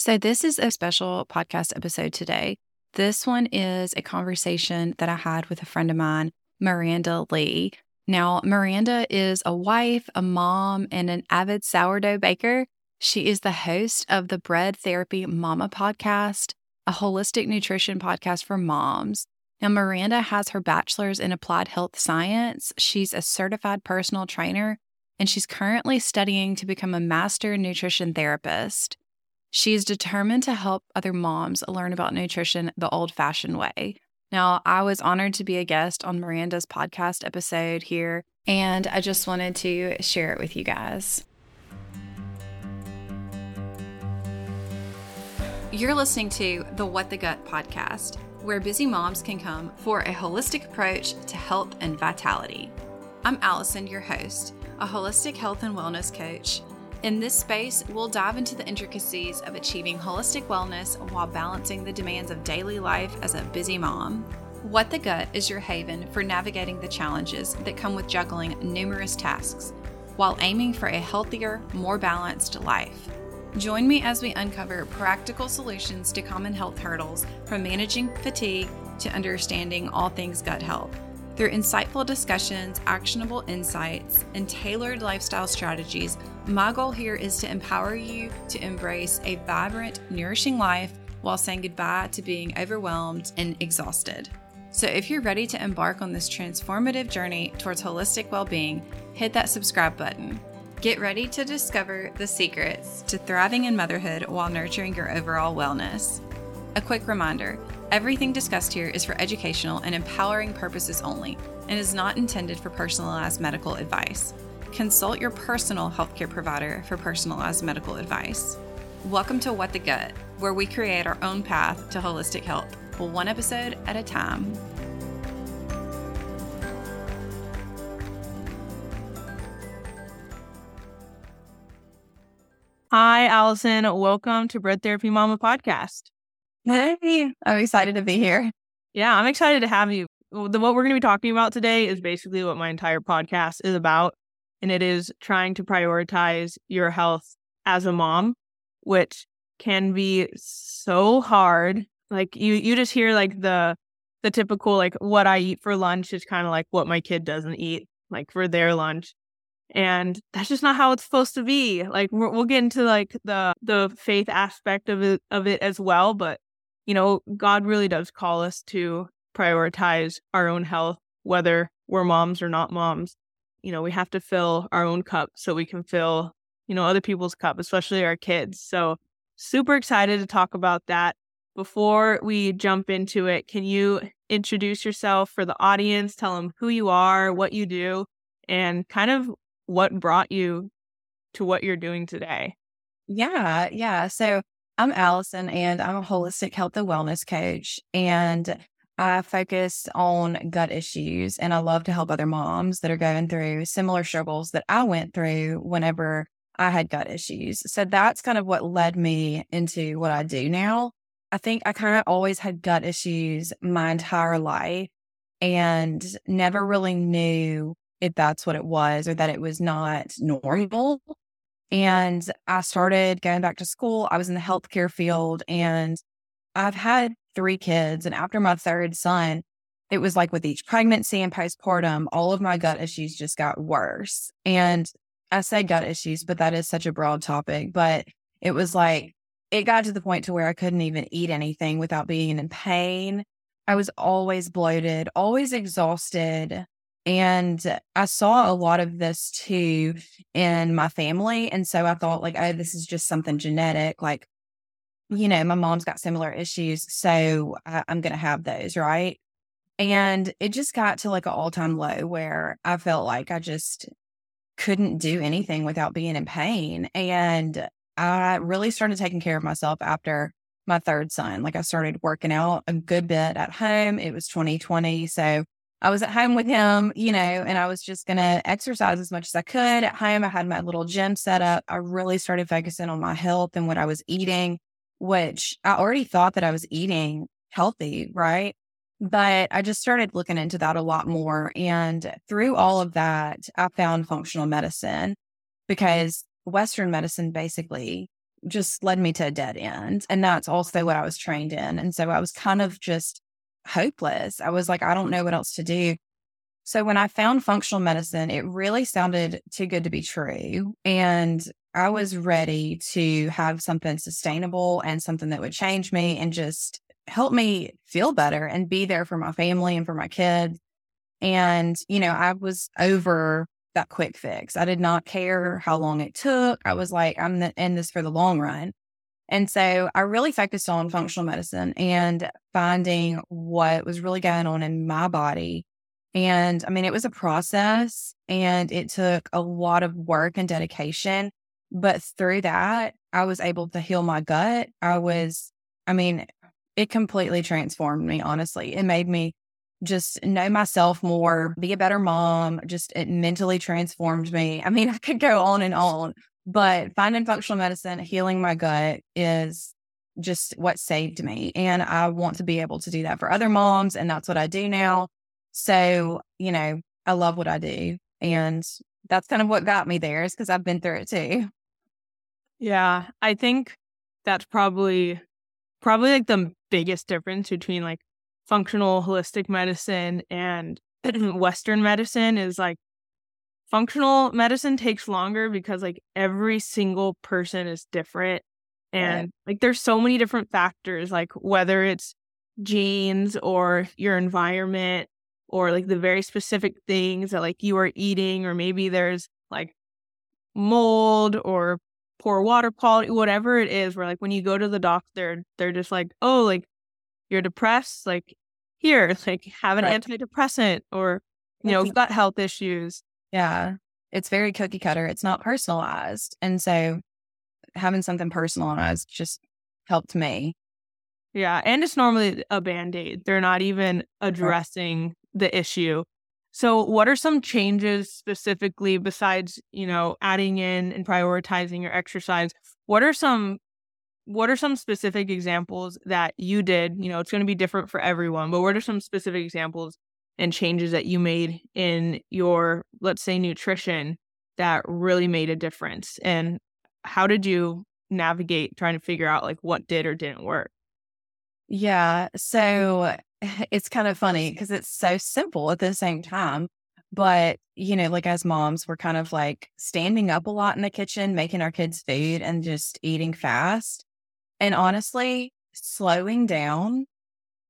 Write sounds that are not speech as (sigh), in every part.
So, this is a special podcast episode today. This one is a conversation that I had with a friend of mine, Miranda Lee. Now, Miranda is a wife, a mom, and an avid sourdough baker. She is the host of the Bread Therapy Mama podcast, a holistic nutrition podcast for moms. Now, Miranda has her bachelor's in applied health science. She's a certified personal trainer, and she's currently studying to become a master nutrition therapist. She is determined to help other moms learn about nutrition the old fashioned way. Now, I was honored to be a guest on Miranda's podcast episode here, and I just wanted to share it with you guys. You're listening to the What the Gut podcast, where busy moms can come for a holistic approach to health and vitality. I'm Allison, your host, a holistic health and wellness coach in this space, we'll dive into the intricacies of achieving holistic wellness while balancing the demands of daily life as a busy mom. What the Gut is your haven for navigating the challenges that come with juggling numerous tasks while aiming for a healthier, more balanced life. Join me as we uncover practical solutions to common health hurdles from managing fatigue to understanding all things gut health. Through insightful discussions, actionable insights, and tailored lifestyle strategies, my goal here is to empower you to embrace a vibrant, nourishing life while saying goodbye to being overwhelmed and exhausted. So, if you're ready to embark on this transformative journey towards holistic well being, hit that subscribe button. Get ready to discover the secrets to thriving in motherhood while nurturing your overall wellness. A quick reminder everything discussed here is for educational and empowering purposes only and is not intended for personalized medical advice. Consult your personal healthcare provider for personalized medical advice. Welcome to What the Gut, where we create our own path to holistic health, one episode at a time. Hi, Allison. Welcome to Bread Therapy Mama podcast. (laughs) Hey, I'm excited to be here. Yeah, I'm excited to have you. What we're going to be talking about today is basically what my entire podcast is about. And it is trying to prioritize your health as a mom, which can be so hard. Like you, you just hear like the, the typical, like what I eat for lunch is kind of like what my kid doesn't eat, like for their lunch and that's just not how it's supposed to be like we'll get into like the the faith aspect of it of it as well but you know, God really does call us to prioritize our own health, whether we're moms or not moms. You know, we have to fill our own cup so we can fill, you know, other people's cup, especially our kids. So, super excited to talk about that. Before we jump into it, can you introduce yourself for the audience? Tell them who you are, what you do, and kind of what brought you to what you're doing today. Yeah, yeah. So I'm Allison, and I'm a holistic health and wellness coach. And I focus on gut issues, and I love to help other moms that are going through similar struggles that I went through whenever I had gut issues. So that's kind of what led me into what I do now. I think I kind of always had gut issues my entire life and never really knew if that's what it was or that it was not normal. And I started going back to school. I was in the healthcare field and I've had three kids. And after my third son, it was like with each pregnancy and postpartum, all of my gut issues just got worse. And I say gut issues, but that is such a broad topic. But it was like, it got to the point to where I couldn't even eat anything without being in pain. I was always bloated, always exhausted. And I saw a lot of this too in my family. And so I thought, like, oh, this is just something genetic. Like, you know, my mom's got similar issues. So I, I'm going to have those. Right. And it just got to like an all time low where I felt like I just couldn't do anything without being in pain. And I really started taking care of myself after my third son. Like I started working out a good bit at home. It was 2020. So I was at home with him, you know, and I was just going to exercise as much as I could at home. I had my little gym set up. I really started focusing on my health and what I was eating, which I already thought that I was eating healthy, right? But I just started looking into that a lot more. And through all of that, I found functional medicine because Western medicine basically just led me to a dead end. And that's also what I was trained in. And so I was kind of just hopeless. I was like, I don't know what else to do. So when I found functional medicine, it really sounded too good to be true. And I was ready to have something sustainable and something that would change me and just help me feel better and be there for my family and for my kids. And, you know, I was over that quick fix. I did not care how long it took. I was like, I'm in this for the long run. And so I really focused on functional medicine and finding what was really going on in my body. And I mean, it was a process and it took a lot of work and dedication. But through that, I was able to heal my gut. I was, I mean, it completely transformed me, honestly. It made me just know myself more, be a better mom, just it mentally transformed me. I mean, (laughs) I could go on and on, but finding functional medicine, healing my gut is just what saved me. And I want to be able to do that for other moms. And that's what I do now. So, you know, I love what I do. And that's kind of what got me there is because I've been through it too. Yeah. I think that's probably probably like the biggest difference between like functional holistic medicine and (clears throat) Western medicine is like functional medicine takes longer because like every single person is different. And right. like there's so many different factors, like whether it's genes or your environment or like the very specific things that like you are eating, or maybe there's like mold or poor water quality, whatever it is, where like when you go to the doctor, they're just like, oh, like you're depressed, like here, (laughs) like have an right. antidepressant or, you know, gut health issues. Yeah. It's very cookie cutter. It's not personalized. And so having something personalized just helped me. Yeah. And it's normally a band aid. They're not even addressing the issue. So, what are some changes specifically besides, you know, adding in and prioritizing your exercise? What are some what are some specific examples that you did? You know, it's going to be different for everyone, but what are some specific examples and changes that you made in your, let's say, nutrition that really made a difference? And how did you navigate trying to figure out like what did or didn't work? Yeah. Mm-hmm. So (laughs) it's kind of funny because it's so simple at the same time. But, you know, like as moms, we're kind of like standing up a lot in the kitchen, making our kids food and just eating fast. And honestly, slowing down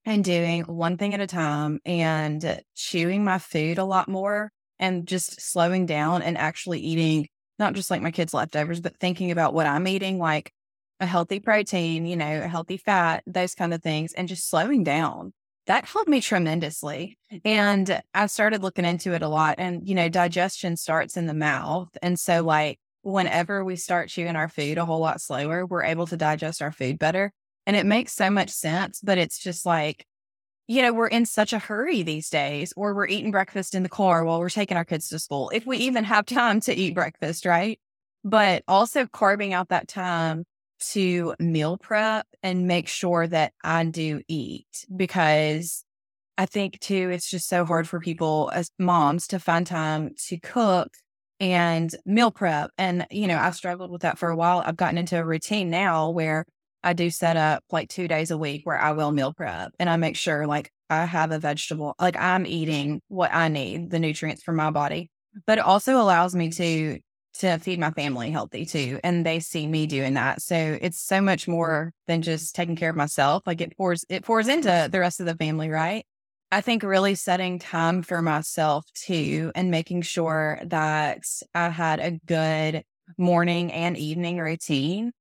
and doing one thing at a time and chewing my food a lot more and just slowing down and actually eating not just like my kids' leftovers, but thinking about what I'm eating, like a healthy protein, you know, a healthy fat, those kind of things, and just slowing down. That helped me tremendously. And I started looking into it a lot. And, you know, digestion starts in the mouth. And so, like, whenever we start chewing our food a whole lot slower, we're able to digest our food better. And it makes so much sense, but it's just like, you know, we're in such a hurry these days, or we're eating breakfast in the car while we're taking our kids to school, if we even have time to eat breakfast, right? But also carving out that time to meal prep and make sure that I do eat because I think too, it's just so hard for people as moms to find time to cook and meal prep. And, you know, I've struggled with that for a while. I've gotten into a routine now where I do set up like two days a week where I will meal prep and I make sure like I have a vegetable, like I'm eating what I need, the nutrients for my body. But it also allows me to to feed my family healthy too. And they see me doing that. So it's so much more than just taking care of myself. Like it pours it pours into the rest of the family, right? I think really setting time for myself too and making sure that I had a good morning and evening routine.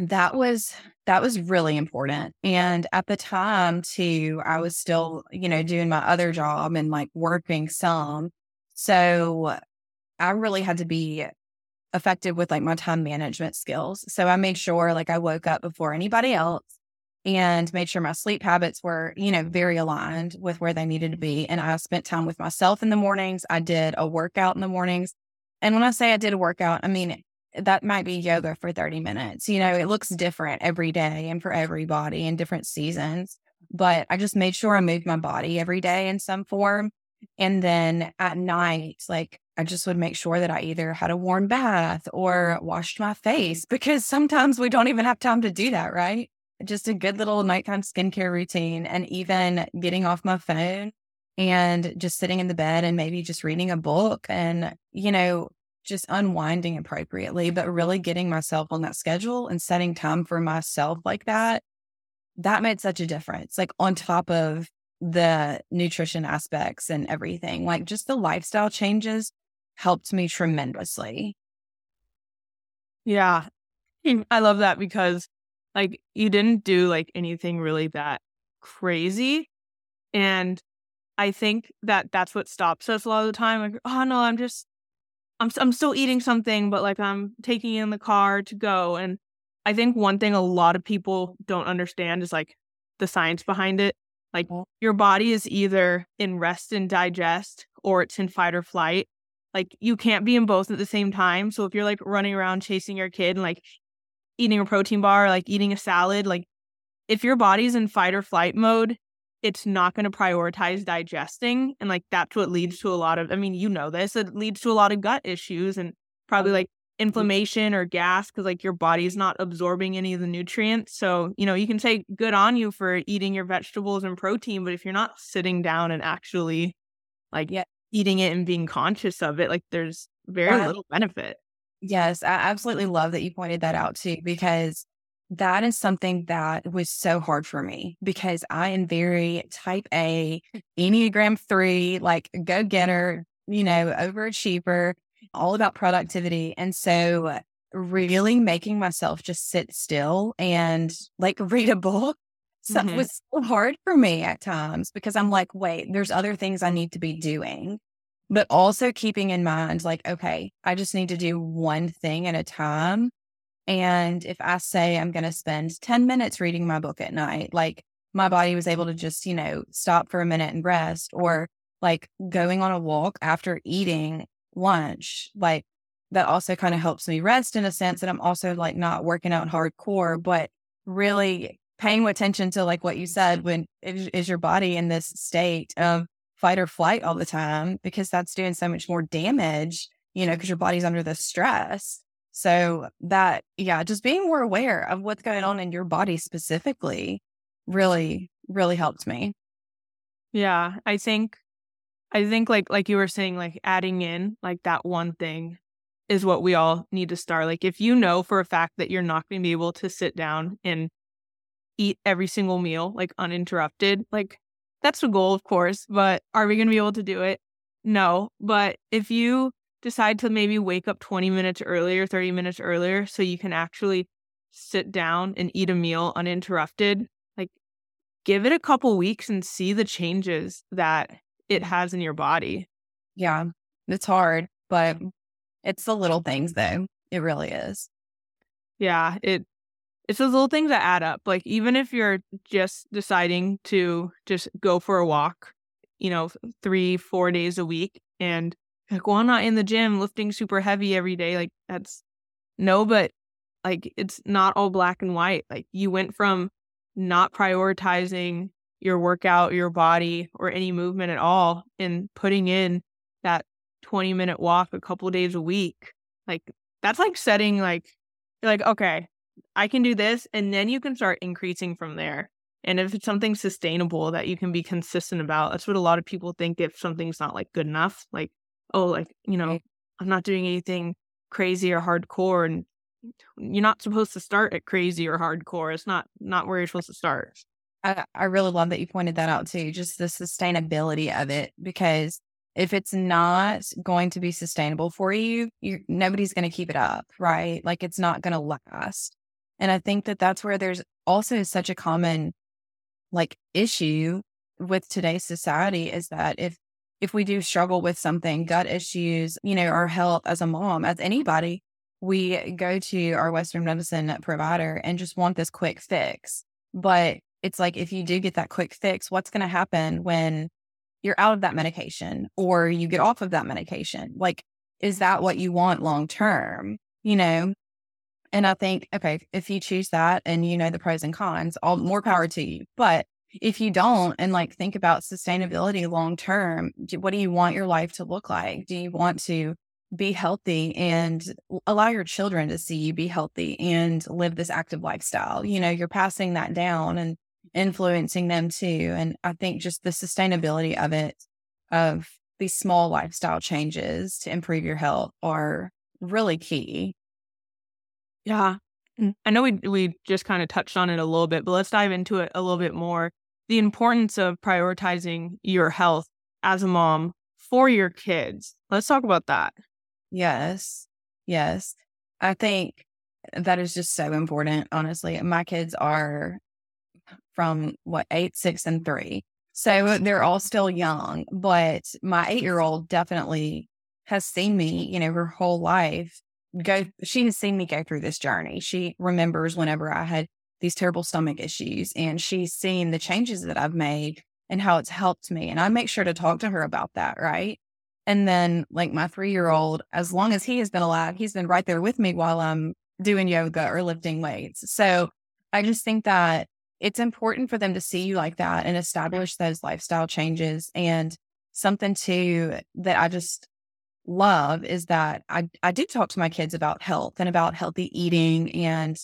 That was that was really important. And at the time too, I was still, you know, doing my other job and like working some. So I really had to be effective with like my time management skills. So I made sure like I woke up before anybody else and made sure my sleep habits were, you know, very aligned with where they needed to be. And I spent time with myself in the mornings. I did a workout in the mornings. And when I say I did a workout, I mean, that might be yoga for 30 minutes. You know, it looks different every day and for everybody in different seasons. But I just made sure I moved my body every day in some form. And then at night, like I just would make sure that I either had a warm bath or washed my face (laughs) because sometimes we don't even have time to do that, right? Just a good little nighttime skincare routine and even getting off my phone and just sitting in the bed and maybe just reading a book and, you know, just unwinding appropriately, but really getting myself on that schedule and setting time for myself like that. That made such a difference. Like on top of the nutrition aspects and everything, like just the lifestyle changes helped me tremendously. Yeah. (clears throat) I love that because like you didn't do like anything really that crazy and I think that that's what stops us a lot of the time like oh no I'm just I'm I'm still eating something but like I'm taking in the car to go and I think one thing a lot of people don't understand is like the science behind it like oh. your body is either in rest and digest or it's in fight or flight like you can't be in both at the same time. So if you're like running around chasing your kid and like eating a protein bar, like eating a salad, like if your body's in fight or flight mode, it's not going to prioritize digesting. And like that's what leads to a lot of, I mean, you know this, it leads to a lot of gut issues and probably mm-hmm. like inflammation or gas because like your body's not absorbing any of the nutrients. So, you know, you can say good on you for eating your vegetables and protein, but if you're not sitting down and actually like yeah eating it and being conscious of it, like there's very wow. little benefit. Yes, I absolutely love that you pointed that out too, because that is something that was so hard for me because I am very type A, Enneagram three, like go getter, you know, overachiever, all about productivity. And so, really making myself just sit still and like read a book (laughs) so mm-hmm. was so hard for me at times because I'm like, wait, there's other things I need to be doing. But also keeping in mind, like, okay, I just need to do one thing at a time. And if I say I'm going to spend 10 minutes reading my book at night, like my body was able to just, you know, stop for a minute and rest or like going on a walk after eating lunch, like that also kind of helps me rest in a sense that I'm also like not working out hardcore, but really paying attention to like what you said when is, is your body in this state of fight or flight all the time because that's doing so much more damage you know because your body's under the stress so that yeah just being more aware of what's going on in your body specifically really really helped me yeah i think i think like like you were saying like adding in like that one thing is what we all need to start like if you know for a fact that you're not going to be able to sit down and eat every single meal like uninterrupted. Like that's the goal, of course, but are we going to be able to do it? No. But if you decide to maybe wake up 20 minutes earlier, 30 minutes earlier, so you can actually sit down and eat a meal uninterrupted, like give it a couple weeks and see the changes that it has in your body. Yeah, it's hard, but it's the little things though. It really is. Yeah, it it's those little things that add up. Like even if you're just deciding to just go for a walk, you know, three, four days a week and like, well, I'm not in the gym lifting super heavy every day. Like that's no, but like it's not all black and white. Like you went from not prioritizing your workout, your body, or any movement at all, and putting in that 20 minute walk a couple days a week. Like that's like setting like you're like, okay, I can do this. And then you can start increasing from there. And if it's something sustainable that you can be consistent about, that's what a lot of people think if something's not like good enough. Like, oh, like, you know, I'm not doing anything crazy or hardcore. And you're not supposed to start at crazy or hardcore. It's not not where you're supposed to start. I, I really love that you pointed that out too, just the sustainability of it. Because if it's not going to be sustainable for you, you nobody's going to keep it up, right? Like it's not going to last. And I think that that's where there's also such a common like issue with today's society is that if if we do struggle with something, gut issues, you know, our health as a mom, as anybody, we go to our Western medicine provider and just want this quick fix. But it's like if you do get that quick fix, what's going to happen when you're out of that medication or you get off of that medication? Like, is that what you want long term? You know, and I think, okay, if you choose that and you know the pros and cons, all more power to you. But if you don't and like think about sustainability long term, what do you want your life to look like? Do you want to be healthy and allow your children to see you be healthy and live this active lifestyle? You know, you're passing that down and influencing them too. And I think just the sustainability of it, of these small lifestyle changes to improve your health are really key. Yeah. I know we we just kind of touched on it a little bit, but let's dive into it a little bit more. The importance of prioritizing your health as a mom for your kids. Let's talk about that. Yes. Yes. I think that is just so important, honestly. My kids are from what, eight, six, and three. So they're all still young, but my eight year old definitely has seen me, you know, her whole life go, she has seen me go through this journey. She remembers whenever I had these terrible stomach issues and she's seen the changes that I've made and how it's helped me. And I make sure to talk to her about that. Right. And then, like my three year old, as long as he has been alive, he's been right there with me while I'm doing yoga or lifting weights. So I just think that it's important for them to see you like that and establish those lifestyle changes. And something too that I just love is that I, I do talk to my kids about health and about healthy eating and,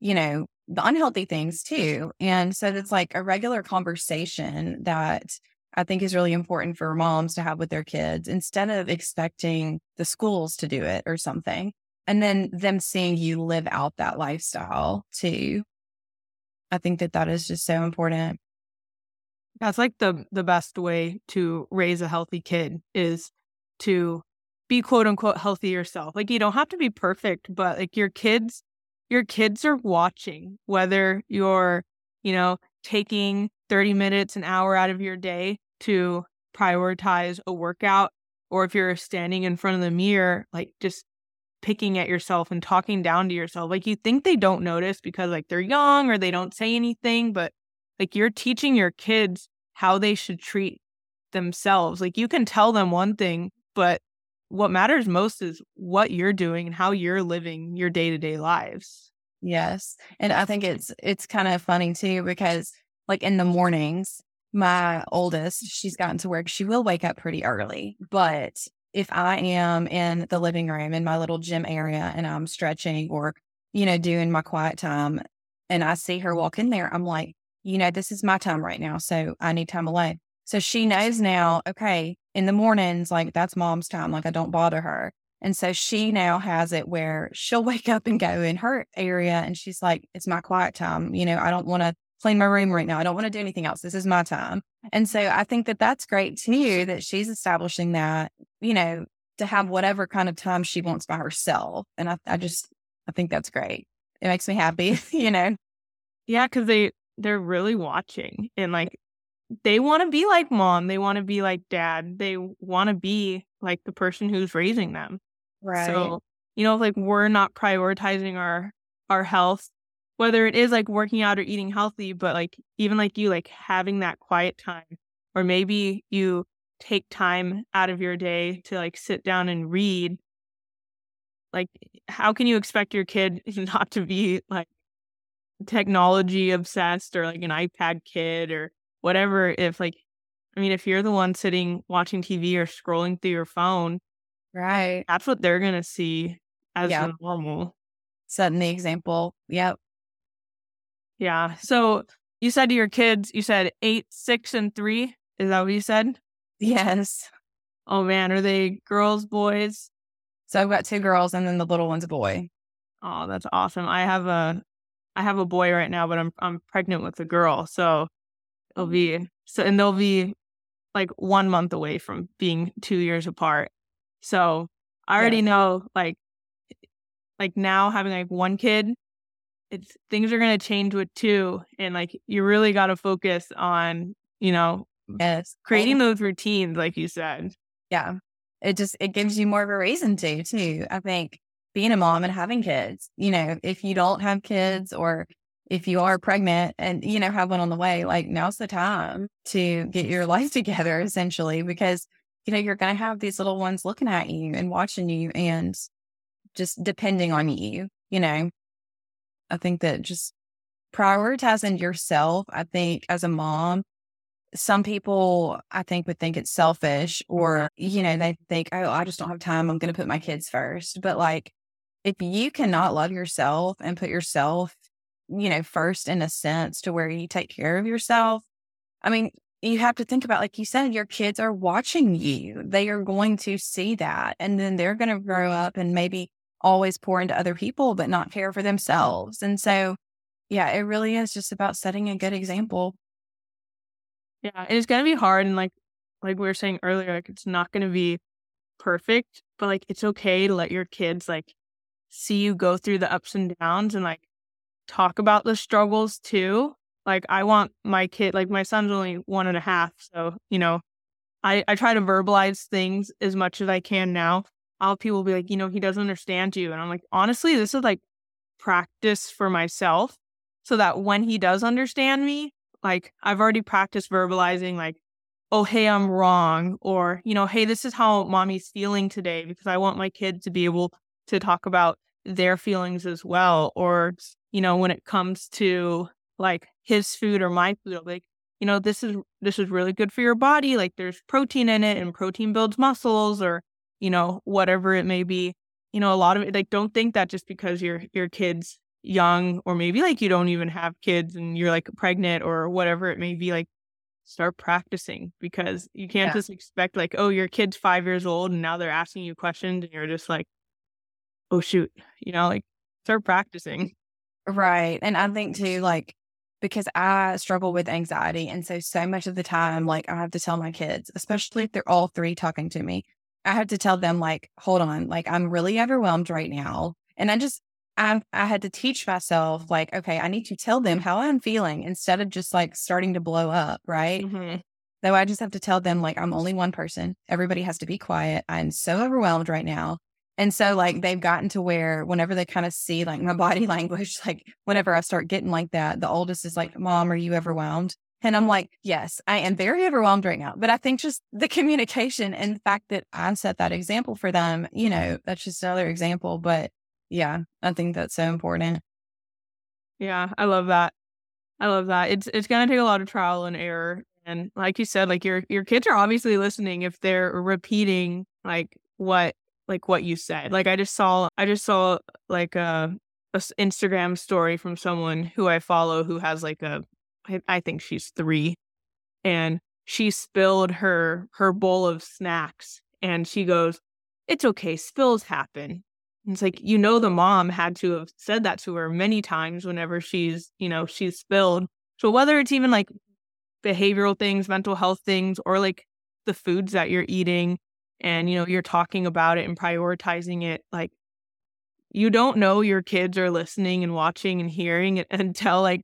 you know, the unhealthy things too. And so it's like a regular conversation that I think is really important for moms to have with their kids instead of expecting the schools to do it or something. And then them seeing you live out that lifestyle too. I think that that is just so important. That's like the the best way to raise a healthy kid is to be quote unquote healthy yourself. Like you don't have to be perfect, but like your kids your kids are watching whether you're, you know, taking 30 minutes an hour out of your day to prioritize a workout or if you're standing in front of the mirror like just picking at yourself and talking down to yourself like you think they don't notice because like they're young or they don't say anything but like you're teaching your kids how they should treat themselves like you can tell them one thing but what matters most is what you're doing and how you're living your day-to-day lives yes and i think it's it's kind of funny too because like in the mornings my oldest, she's gotten to work. She will wake up pretty early, but if I am in the living room in my little gym area and I'm stretching or, you know, doing my quiet time and I see her walk in there, I'm like, you know, this is my time right now. So I need time alone. So she knows now, okay, in the mornings, like that's mom's time. Like I don't bother her. And so she now has it where she'll (laughs) wake up and go in her area and she's like, it's my quiet time. You know, I don't want to clean my room right now. I don't want to do anything else. This is my time. And so I think that that's great too, that she's establishing that, you know, to have whatever kind of time she wants by herself. And I, I just, I think that's great. It makes me happy, (laughs) you know? Yeah. Cause they, they're really watching and like, they want to be like mom. They want to be like dad. They want to be like the person who's raising them. Right. So, you know, like we're not prioritizing our, our health whether it is like working out or eating healthy, but like even like you, like having that quiet time, or maybe you take time out of your day to like sit down and read. Like, how can you expect your kid (laughs) not to be like technology obsessed or like an iPad kid or whatever? If like, I mean, if you're the one sitting watching TV or scrolling through your phone, right, that's what they're gonna see as yeah. normal. Setting the example. Yep. Yeah. So you said to your kids, you said eight, six, and three. Is that what you said? Yes. Oh man, are they girls, boys? So I've got two girls and then the little one's a boy. Oh, that's awesome. I have a I have a boy right now, but I'm I'm pregnant with a girl. So it'll mm-hmm. be so and they'll be like one month away from being two years apart. So I already yeah. know like like now having like one kid it's things are going to change with two and like you really got to focus on you know yes creating those routines like you said yeah it just it gives you more of a reason to too i think being a mom and having kids you know if you don't have kids or if you are pregnant and you know have one on the way like now's the time to get your life (laughs) together essentially because you know you're going to have these little ones looking at you and watching you and just depending on you you know I think that just prioritizing yourself, I think, as a mom, some people I think would think it's selfish or, you know, they think, oh, I just don't have time. I'm going to put my kids first. But like, if you cannot love yourself and put yourself, you know, first in a sense to where you take care of yourself, I mean, you have to think about, like you said, your kids are watching you. They are going to see that. And then they're going to grow up and maybe always pour into other people, but not care for themselves. And so, yeah, it really is just about setting a good example. Yeah, it's gonna be hard, and like like we were saying earlier, like it's not gonna be perfect, but like it's okay to let your kids like see you go through the ups and downs and like talk about the struggles too. Like I want my kid, like my son's only one and a half, so you know, I I try to verbalize things as much as I can now. All people be like, you know, he doesn't understand you, and I'm like, honestly, this is like practice for myself, so that when he does understand me, like I've already practiced verbalizing like, oh, hey, I'm wrong. Or, you know, hey, this is how mommy's feeling today because I want my kid to be able to talk about their feelings as well. Or, you know, when it comes to like his food or my food, like, you know, this is this is really good for your body. Like there's protein in it and protein builds muscles or, you know, whatever it may be. You know, a lot of it like don't think that just because your your kids young or maybe like you don't even have kids and you're like pregnant or whatever it may be like start practicing because you can't yeah. just expect like oh your kid's 5 years old and now they're asking you questions and you're just like oh shoot you know like start practicing right and i think too like because i struggle with anxiety and so so much of the time like i have to tell my kids especially if they're all three talking to me i have to tell them like hold on like i'm really overwhelmed right now and i just I, I had to teach myself, like, okay, I need to tell them how I'm feeling instead of just like starting to blow up, right? Mm-hmm. Though I just have to tell them, like, I'm only one person. Everybody has to be quiet. I'm so overwhelmed right now. And so, like, they've gotten to where whenever they kind of see like my body (laughs) language, like, whenever I start getting like that, the oldest is like, Mom, are you overwhelmed? And I'm like, yes, I am very overwhelmed right now. But I think just the communication and the fact that I set that example for them, you know, that's just another example. But yeah, I think that's so important. Yeah, I love that. I love that. It's it's gonna take a lot of trial and error. And like you said, like your your kids are obviously listening if they're repeating like what like what you said. Like I just saw I just saw like a, a Instagram story from someone who I follow who has like a I, I think she's three, and she spilled her her bowl of snacks, and she goes, "It's okay, spills happen." it's like, you know, the mom had to have said that to her many times whenever she's, you know, she's spilled. So whether it's even like behavioral things, mental health things, or like the foods that you're eating and, you know, you're talking about it and prioritizing it, like you don't know your kids are listening and watching and hearing it (laughs) until like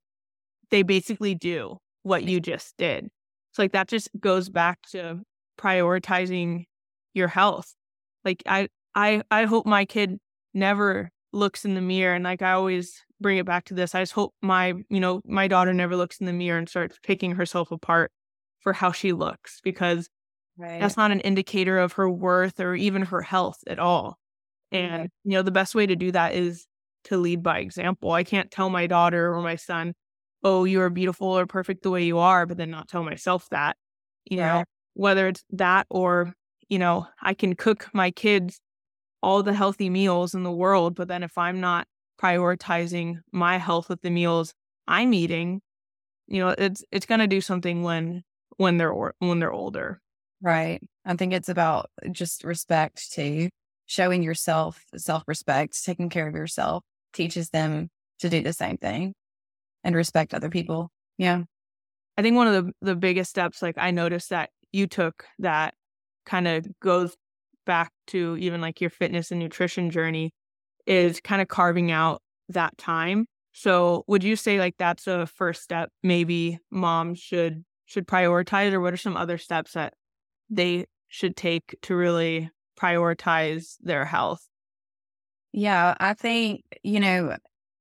they basically do what you just did. So like that just goes back to prioritizing your health. Like I I I hope my kid never looks in the mirror and like I always bring it back to this. I just hope my, you know, my daughter never looks in the mirror and starts picking herself apart for how she looks because right. that's not an indicator of her worth or even her health at all. And right. you know, the best way to do that is to lead by example. I can't tell my daughter or my son, "Oh, you are beautiful or perfect the way you are," but then not tell myself that. You right. know, whether it's that or, you know, I can cook my kids all the healthy meals in the world, but then if I'm not prioritizing my health with the meals I'm eating, you know, it's it's going to do something when when they're or, when they're older. Right. I think it's about just respect too. Showing yourself self-respect, taking care of yourself teaches them to do the same thing and respect other people. Yeah. I think one of the the biggest steps like I noticed that you took that kind of goes back to even like your fitness and nutrition journey is kind of carving out that time. So would you say like that's a first step maybe mom should should prioritize or what are some other steps that they should take to really prioritize their health? Yeah, I think, you know,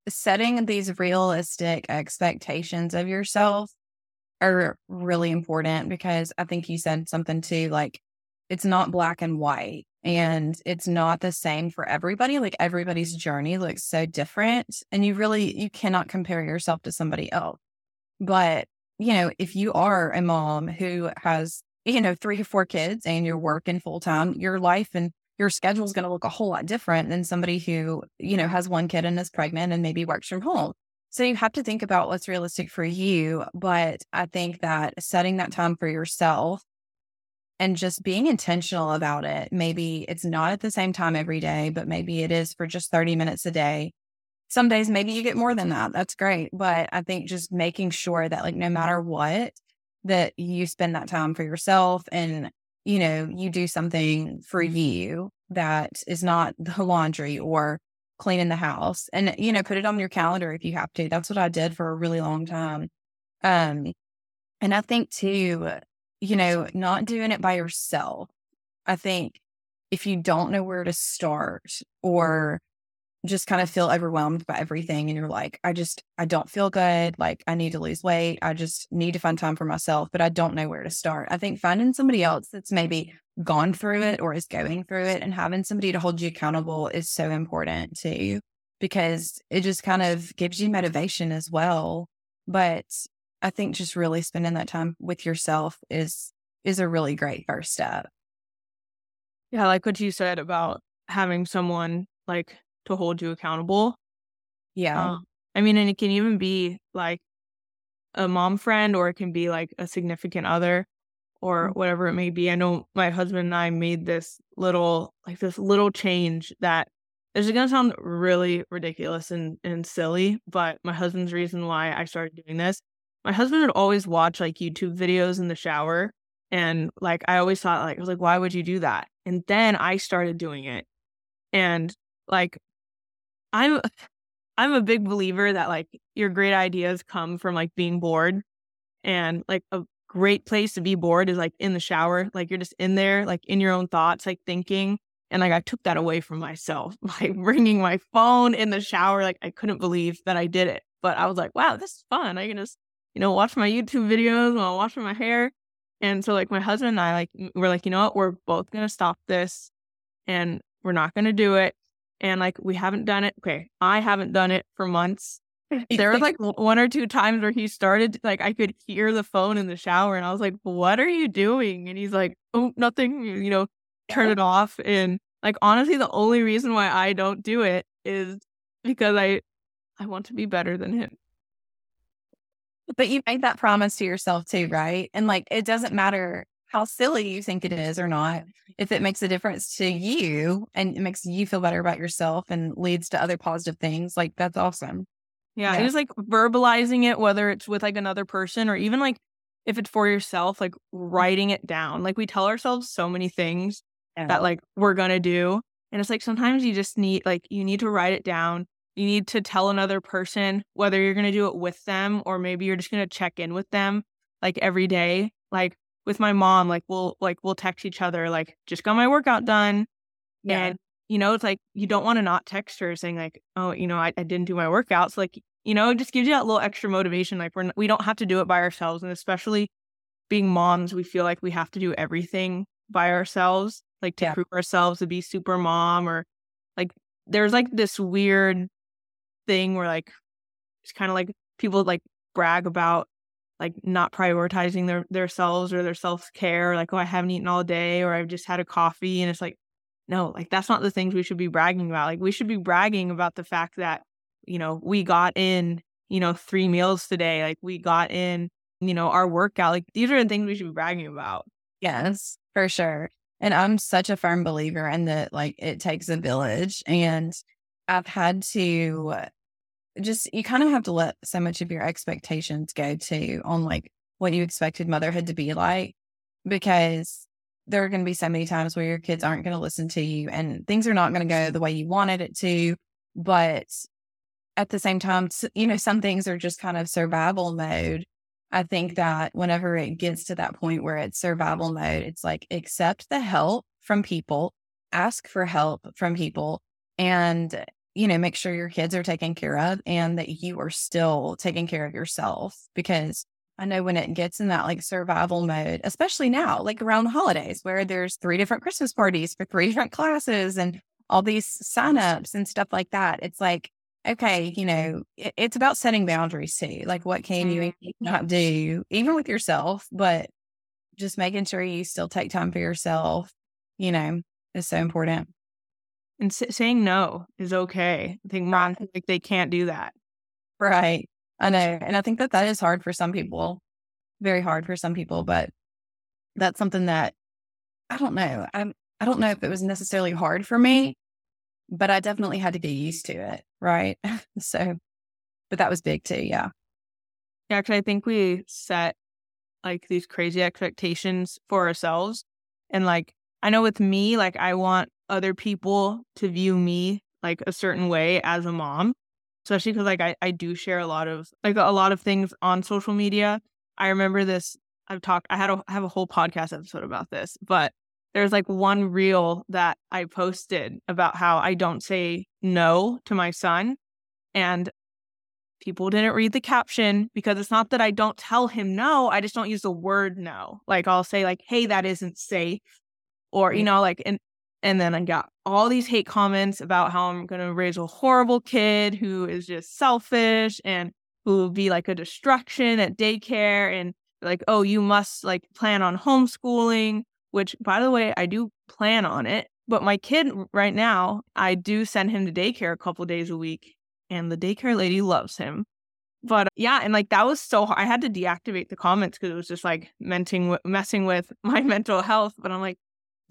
setting these realistic expectations of yourself are really important because I think you said something too like it's not black and white. and it's not the same for everybody. Like everybody's journey looks so different and you really you cannot compare yourself to somebody else. But, you know, if you are a mom who has, you know, 3 or 4 kids and you're working full time, your life and your schedule is going to look a whole lot different than somebody who, you know, has one kid and is pregnant and maybe works from home. So you have to think about what's realistic for you. But I think that setting that time for yourself and just being intentional about it. Maybe it's not at the same time every day, but maybe it is for just 30 minutes a day. Some days, maybe you get more than that. That's great. But I think just making sure that, like, no matter what, that you spend that time for yourself and, you know, you do something for you that is not the (laughs) laundry or cleaning the house and, you know, put it on your calendar if you have to. That's what I did for a really long time. Um, and I think too, you know, not doing it by yourself. I think if you don't know where to start or just kind of feel overwhelmed by everything and you're like, I just, I don't feel good. Like, I need to lose weight. I just need to find time for myself, but I don't know where to start. I think finding somebody else that's maybe gone through it or is going through it and having somebody to hold you accountable is so important too, because it just kind of gives you motivation as well. But I think just really spending that time with yourself is is a really great first step. Yeah, like what you said about having someone like to hold you accountable. Yeah. Uh, I mean, and it can even be like a mom friend or it can be like a significant other or mm-hmm. whatever it may be. I know my husband and I made this little like this little change that is going to sound really ridiculous and, and silly, but my husband's reason why I started doing this my husband would always watch like YouTube videos in the shower. And like, I always thought, like, I was like, why would you do that? And then I started doing it. And like, I'm, I'm a big believer that like your great ideas come from like being bored. And like a great place to be bored is like in the shower. Like you're just in there, like in your own thoughts, like thinking. And like I took that away from myself (laughs) by bringing my phone in the shower. Like I couldn't believe that I did it. But I was like, wow, this is fun. I can just you know, watch my YouTube videos while washing my hair. And so like my husband and I like we're like, you know what, we're both gonna stop this and we're not gonna do it. And like we haven't done it. Okay, I haven't done it for months. (laughs) There was like (laughs) one or two times where he started like I could hear the phone in the shower and I was like, What are you doing? And he's like, Oh, nothing, you know, turn it off. And like honestly, the only reason why I don't do it is because I I want to be better than him. But you made that promise to yourself too, right? And like, it doesn't matter how silly you think it is or not. If it makes a difference to you and it makes you feel better about yourself and leads to other positive things, like that's awesome. Yeah, yeah. it was like verbalizing it, whether it's with like another person or even like if it's for yourself, like mm. writing it down. Like we tell ourselves so many things yeah. that like we're gonna do. And it's like sometimes you just need like you need to write it down you need to tell another person whether you're going to do it with them or maybe you're just going to check in with them like every day. Like with my mom, like we'll like we'll text each other like just got my workout done. Yeah. And you know, it's like you don't want to not text her saying like, oh, you know, I, I didn't do my workout. workouts. Like, you know, it just gives you that little extra motivation. Like we're we don't have to do it by ourselves. And especially being moms, we feel like we have to do everything by ourselves, like to yeah. prove ourselves to be super mom or like there's like this weird thing where like it's kind of like people like brag about like not prioritizing their their selves or their self care, like oh I haven't eaten all day or I've just had a coffee, and it's like no, like that's not the things we should be bragging about. Like we should be bragging about the fact that you know we got in you know three meals today, like we got in you know our workout. Like these are the things we should be bragging about. Yes, for sure. And I'm such a firm believer in that like it takes a village and I've had to just, you kind of have to let so much of your expectations go to on like what you expected motherhood to be like, because there are going to be so many times where your kids aren't going to listen to you and things are not going to go the way you wanted it to. But at the same time, you know, some things are just kind of survival mode. I think that whenever it gets to that point where it's survival mode, it's like accept the help from people, ask for help from people, and you know make sure your kids are taken care of and that you are still taking care of yourself because I know when it gets in that like survival mode, especially now, like around the holidays where there's three different Christmas parties for three (laughs) different classes and all these signups and stuff like that. It's like, okay, you know, it, it's about setting boundaries too. Like, what can you Mm-hmm. not do, even with yourself, but just making sure you still take time for yourself, you know, is so important. And s- saying no is okay. I think moms feel like they can't do that. Right. I know. And I think that that is hard for some people, very hard for some people, but that's something that I don't know. I'm, I don't know if it was necessarily hard for me, but I definitely had to get used to it. Right. (laughs) so, but that was big too. Yeah. Yeah, because I think we set like these crazy expectations for ourselves. And like, I know with me, like, I want other people to view me like a certain way as a mom, especially because like I, I do share a lot of like a lot of things on social media. I remember this, I've talked, I had a, I have a whole podcast episode about this, but there's like one reel that I posted about how I don't say no to my son. And people didn't read the caption because it's not that I don't tell him no, I just don't use the word no. Like I'll say like, "Hey, that isn't safe." Or, you know, like and and then I got all these hate comments about how I'm going to raise a horrible kid who is just selfish and who will be like a distraction at daycare and like, "Oh, you must like plan on homeschooling," which by the way, I do plan on it. But my kid right now, I do send him to daycare a couple days a week and the daycare lady loves him. But yeah, and like that was so hard. I had to deactivate the comments because it was just like menting, messing with (laughs) my mental health. But I'm like,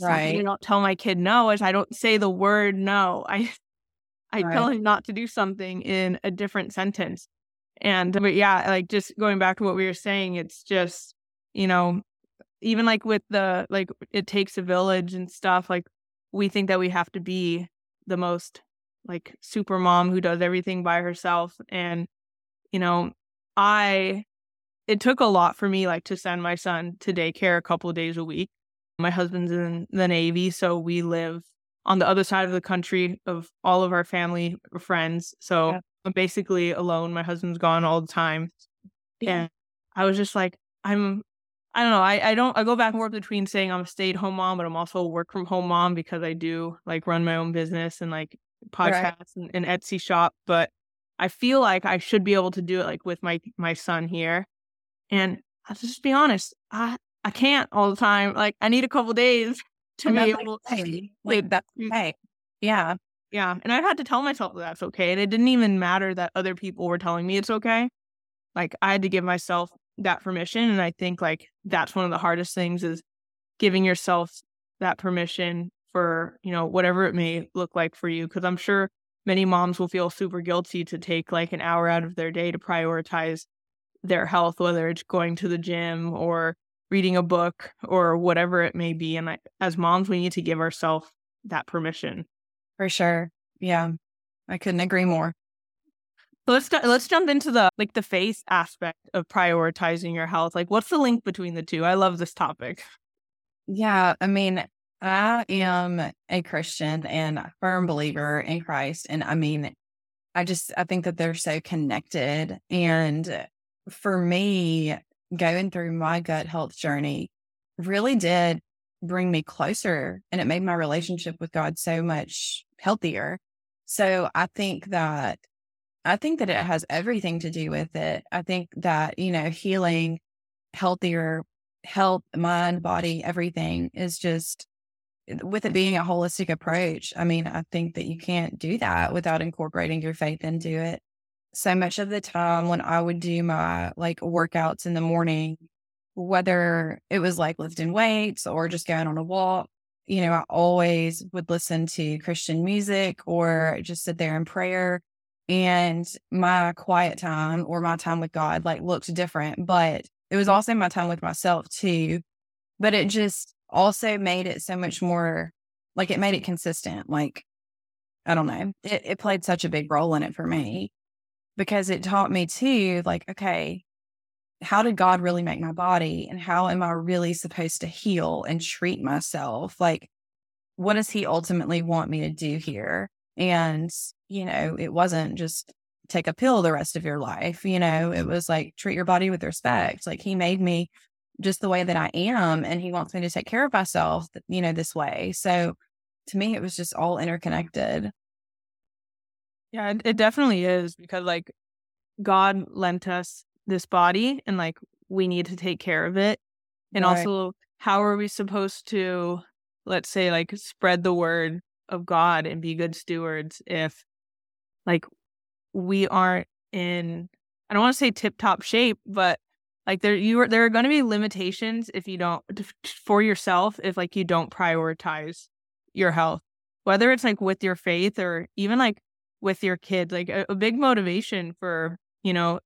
not I don't tell my kid no. Is I don't say the word no. I I tell him not to do something in a different sentence. And but yeah, like just going back to what we were saying, it's just you know even like with the like it takes a village and stuff. Like we think that we have to be the most like super mom who does everything by herself and you know i it took a lot for me like to send my son to daycare a couple of days a week my husband's in the navy so we live on the other side of the country of all of our family friends so Yeah. i'm basically alone my husband's gone all the time Yeah. and i was just like i'm i don't know i, I don't i go back and forth between saying i'm a stay-at-home mom but i'm also a work from home mom because i do like run my own business and like Right. podcasts and, and etsy shop but i feel like i should be able to do it like with my my son here and i'll just be honest i i can't all the time like i need a couple days to And be that's able. Like, that's Mm. okay. Yeah. yeah and i've had to tell myself that that's okay and it didn't even matter that other people were telling me it's okay like i had to give myself that permission and i think like that's one of the hardest things is giving yourself that permission for you know whatever it may look like for you because i'm sure many moms will feel super guilty to take like an hour out of their day to prioritize their health whether it's going to the gym or reading a book or whatever it may be and I, as moms we need to give ourselves that permission For sure. Yeah. I couldn't agree more. So let's let's jump into the like the face aspect of prioritizing your health. Like, what's the link between the two? I love this topic. Yeah. I mean, I am a Christian and a firm believer in Christ. And I mean, I just, I think that they're so connected. And for me, going through my gut health journey really did bring me closer and it made my relationship with God so much healthier. So I think that, I think that it has everything to do with it. I think that, you know, healing, healthier health, mind, body, everything is just eh, with it being a holistic approach. I mean, I think that you can't do that without incorporating your faith into it. So much of the time when I would do my like workouts in the morning, whether it was like lifting weights or just going on a walk, you know, I always would listen to Christian music or just sit there in prayer. And my quiet time or my time with God like looked different, but it was also my time with myself too. But it just also made it so much more like it made it consistent. Like, I don't know, it, it played such a big role in it for me because it taught me too, like, okay, how did God really make my body? And how am I really supposed to heal and treat myself? Like, what does He ultimately want me to do here? And, you know, it wasn't just take a pill the rest of your life. You know, it was like treat your body with respect. Like he made me just the way that I am and he wants me to take care of myself, you know, this way. So to me, it was just all interconnected. Yeah, it, it definitely is because like God lent us this body and like we need to take care of it. And right. also, how are we supposed to, let's say, like spread the word of God and be good stewards if like we aren't in, I don't want to say tip top shape, but like there you are there are going to be limitations if you don't for yourself if like you don't prioritize your health whether it's like with your faith or even like with your kids like a, a big motivation for you know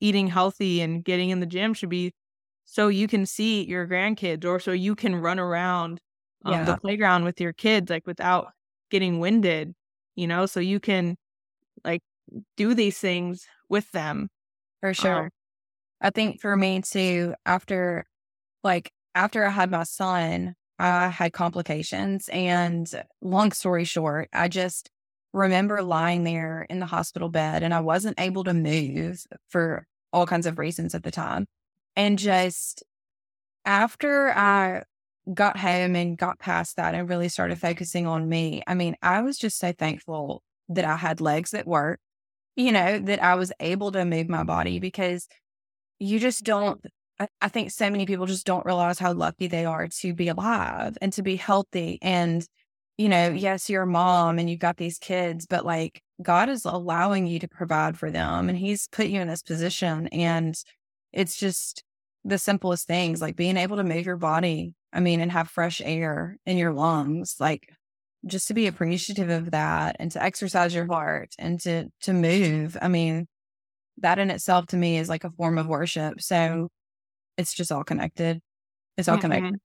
eating healthy and getting in the gym should be so you can see your grandkids or so you can run around um, yeah. the playground with your kids like without getting winded you know so you can like do these things with them for sure um, I think for me too, after like after I had my son, I had complications. And long story short, I just remember lying there in the hospital bed and I wasn't able to move for all kinds of reasons at the time. And just after I got home and got past that and really started focusing on me, I mean, I was just so thankful that I had legs that worked, you know, that I was able to move my body because you just don't I think so many people just don't realize how lucky they are to be alive and to be healthy and you know yes you're a mom and you've got these kids but like god is allowing you to provide for them and he's put you in this position and it's just the simplest things like being able to move your body i mean and have fresh air in your lungs like just to be appreciative of that and to exercise your heart and to to move i mean that in itself to me is like a form of worship. So it's just all connected. It's all mm-hmm. connected.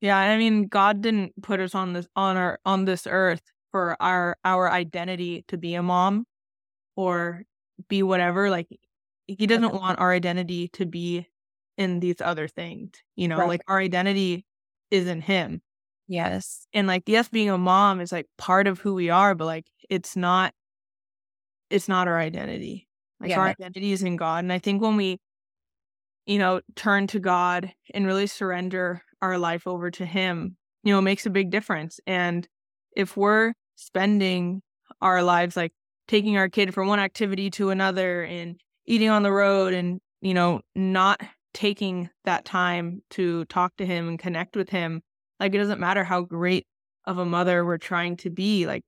Yeah, I mean, God didn't put us on this on our on this earth for our our identity to be a mom or be whatever. Like he doesn't want our identity to be in these other things. You know, right. like our identity is in him. Yes. And like yes, being a mom is like part of who we are, but like it's not it's not our identity. Like yeah. our identity is in God. And I think when we, you know, turn to God and really surrender our life over to Him, you know, makes a big difference. And if we're spending our lives like taking our kid from one activity to another and eating on the road and, you know, not taking that time to talk to him and connect with him, like it doesn't matter how great of a mother we're trying to be, like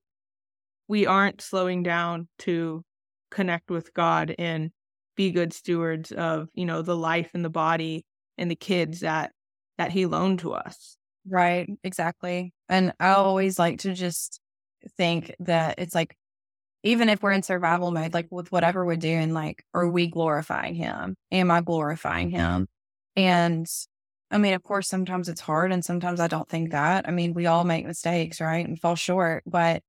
we aren't slowing down to connect with God and be good stewards of, you know, the life and the body and the kids that that he loaned to us. Right, exactly. And I always like to just think that it's like even if we're in survival mode, like with whatever we're doing, like, are we glorifying him? Am I glorifying him? And I mean, of course, sometimes it's hard and sometimes I don't think that. I mean, we all make mistakes, right? And fall short. But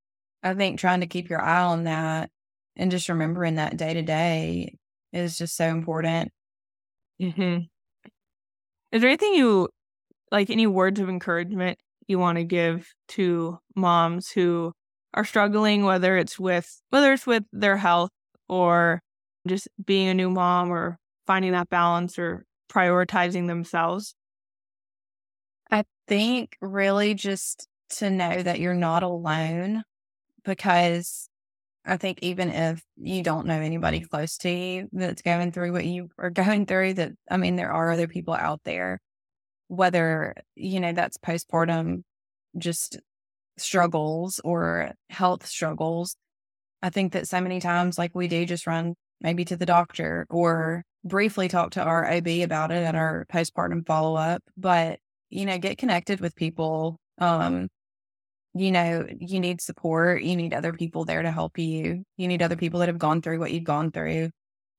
I think trying to keep your eye on that and just remembering that day to day is just so important. Mm-hmm. Is there anything you like, any words of encouragement you want to give to moms who are struggling, whether it's with whether it's with their health or just being a new mom or finding that balance or prioritizing themselves? I think really just to know that you're not alone because I think even if you don't know anybody close to you that's going through what you are going through, that I mean, there are other people out there, whether, you know, that's postpartum just struggles or health struggles. I think that so many times, like we do just run maybe to the doctor or briefly talk to our OB about it at our postpartum follow up, but, you know, get connected with people. Um, you know, you need support. You need other people there to help you. You need other people that have gone through what you've gone through.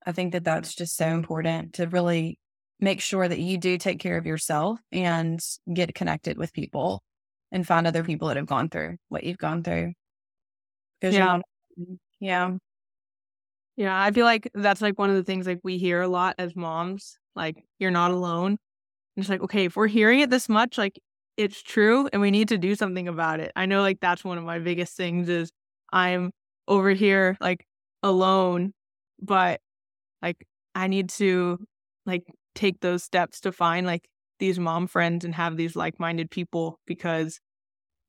I think that that's just so important to really make sure that you do take care of yourself and get connected with people and find other people that have gone through what you've gone through. Yeah. yeah. Yeah. I feel like that's like one of the things like we hear a lot as moms, like you're not alone. And it's like, okay, if we're hearing it this much, like it's true and we need to do something about it. I know like that's one of my biggest things is I'm over here like alone, but like I need to like take those steps to find like these mom friends and have these like-minded people because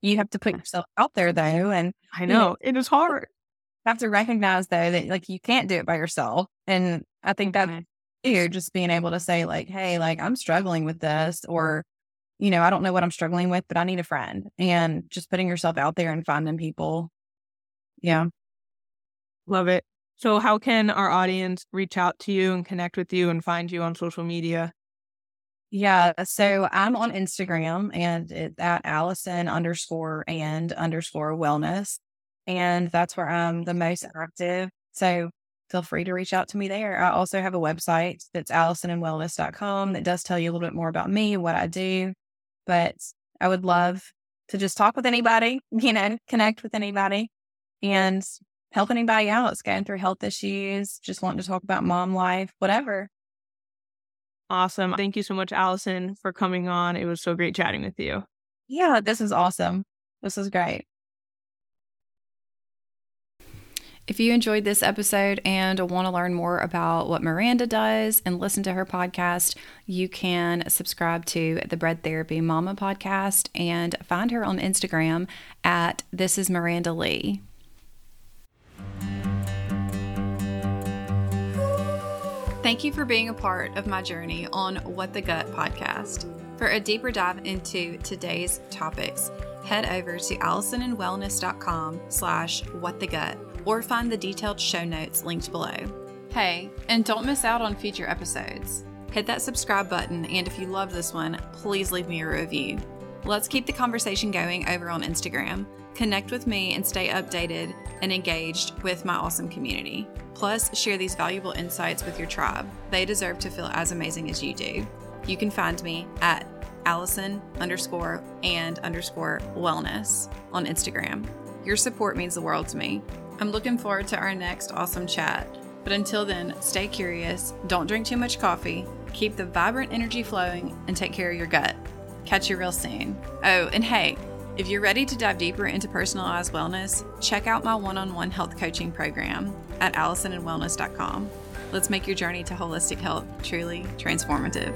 you have to put yourself out there though and I know, know it is hard. Have to recognize though that like you can't do it by yourself. And I think that you mm-hmm. just being able to say like, hey, like I'm struggling with this or you know, I don't know what I'm struggling with, but I need a friend. And just putting yourself out there and finding people. Yeah. Love it. So, how can our audience reach out to you and connect with you and find you on social media? Yeah. So, I'm on Instagram and it's at Allison underscore and underscore wellness. And that's where I'm the most active. So, feel free to reach out to me there. I also have a website that's allisonandwellness.com that does tell you a little bit more about me, what I do. But I would love to just talk with anybody, (laughs) you know, connect with anybody. And help anybody out that's going through health issues, just wanting to talk about mom life, whatever. Awesome. Thank you so much, Allison, for coming on. It was so great chatting with you. Yeah, this is awesome. This is great. If you enjoyed this episode and want to learn more about what Miranda does and listen to her podcast, you can subscribe to the Bread Therapy Mama podcast and find her on Instagram at This is Miranda Lee. Thank you for being a part of my journey on What the Gut podcast. For a deeper dive into today's topics, head over to allisonandwellness.com slash whatthegut or find the detailed show notes linked below. Hey, and don't miss out on future episodes. Hit that subscribe button, and if you love this one, please leave me a review. Let's keep the conversation going over on Instagram. Connect with me and stay updated and engaged with my awesome community. Plus, share these valuable insights with your tribe. They deserve to feel as amazing as you do. You can find me at Allison underscore and underscore wellness on Instagram. Your support means the world to me. I'm looking forward to our next awesome chat. But until then, stay curious, don't drink too much coffee, keep the vibrant energy flowing, and take care of your gut. Catch you real soon. Oh, and hey, if you're ready to dive deeper into personalized wellness, check out my one on one health coaching program at allisonandwellness.com. Let's make your journey to holistic health truly transformative.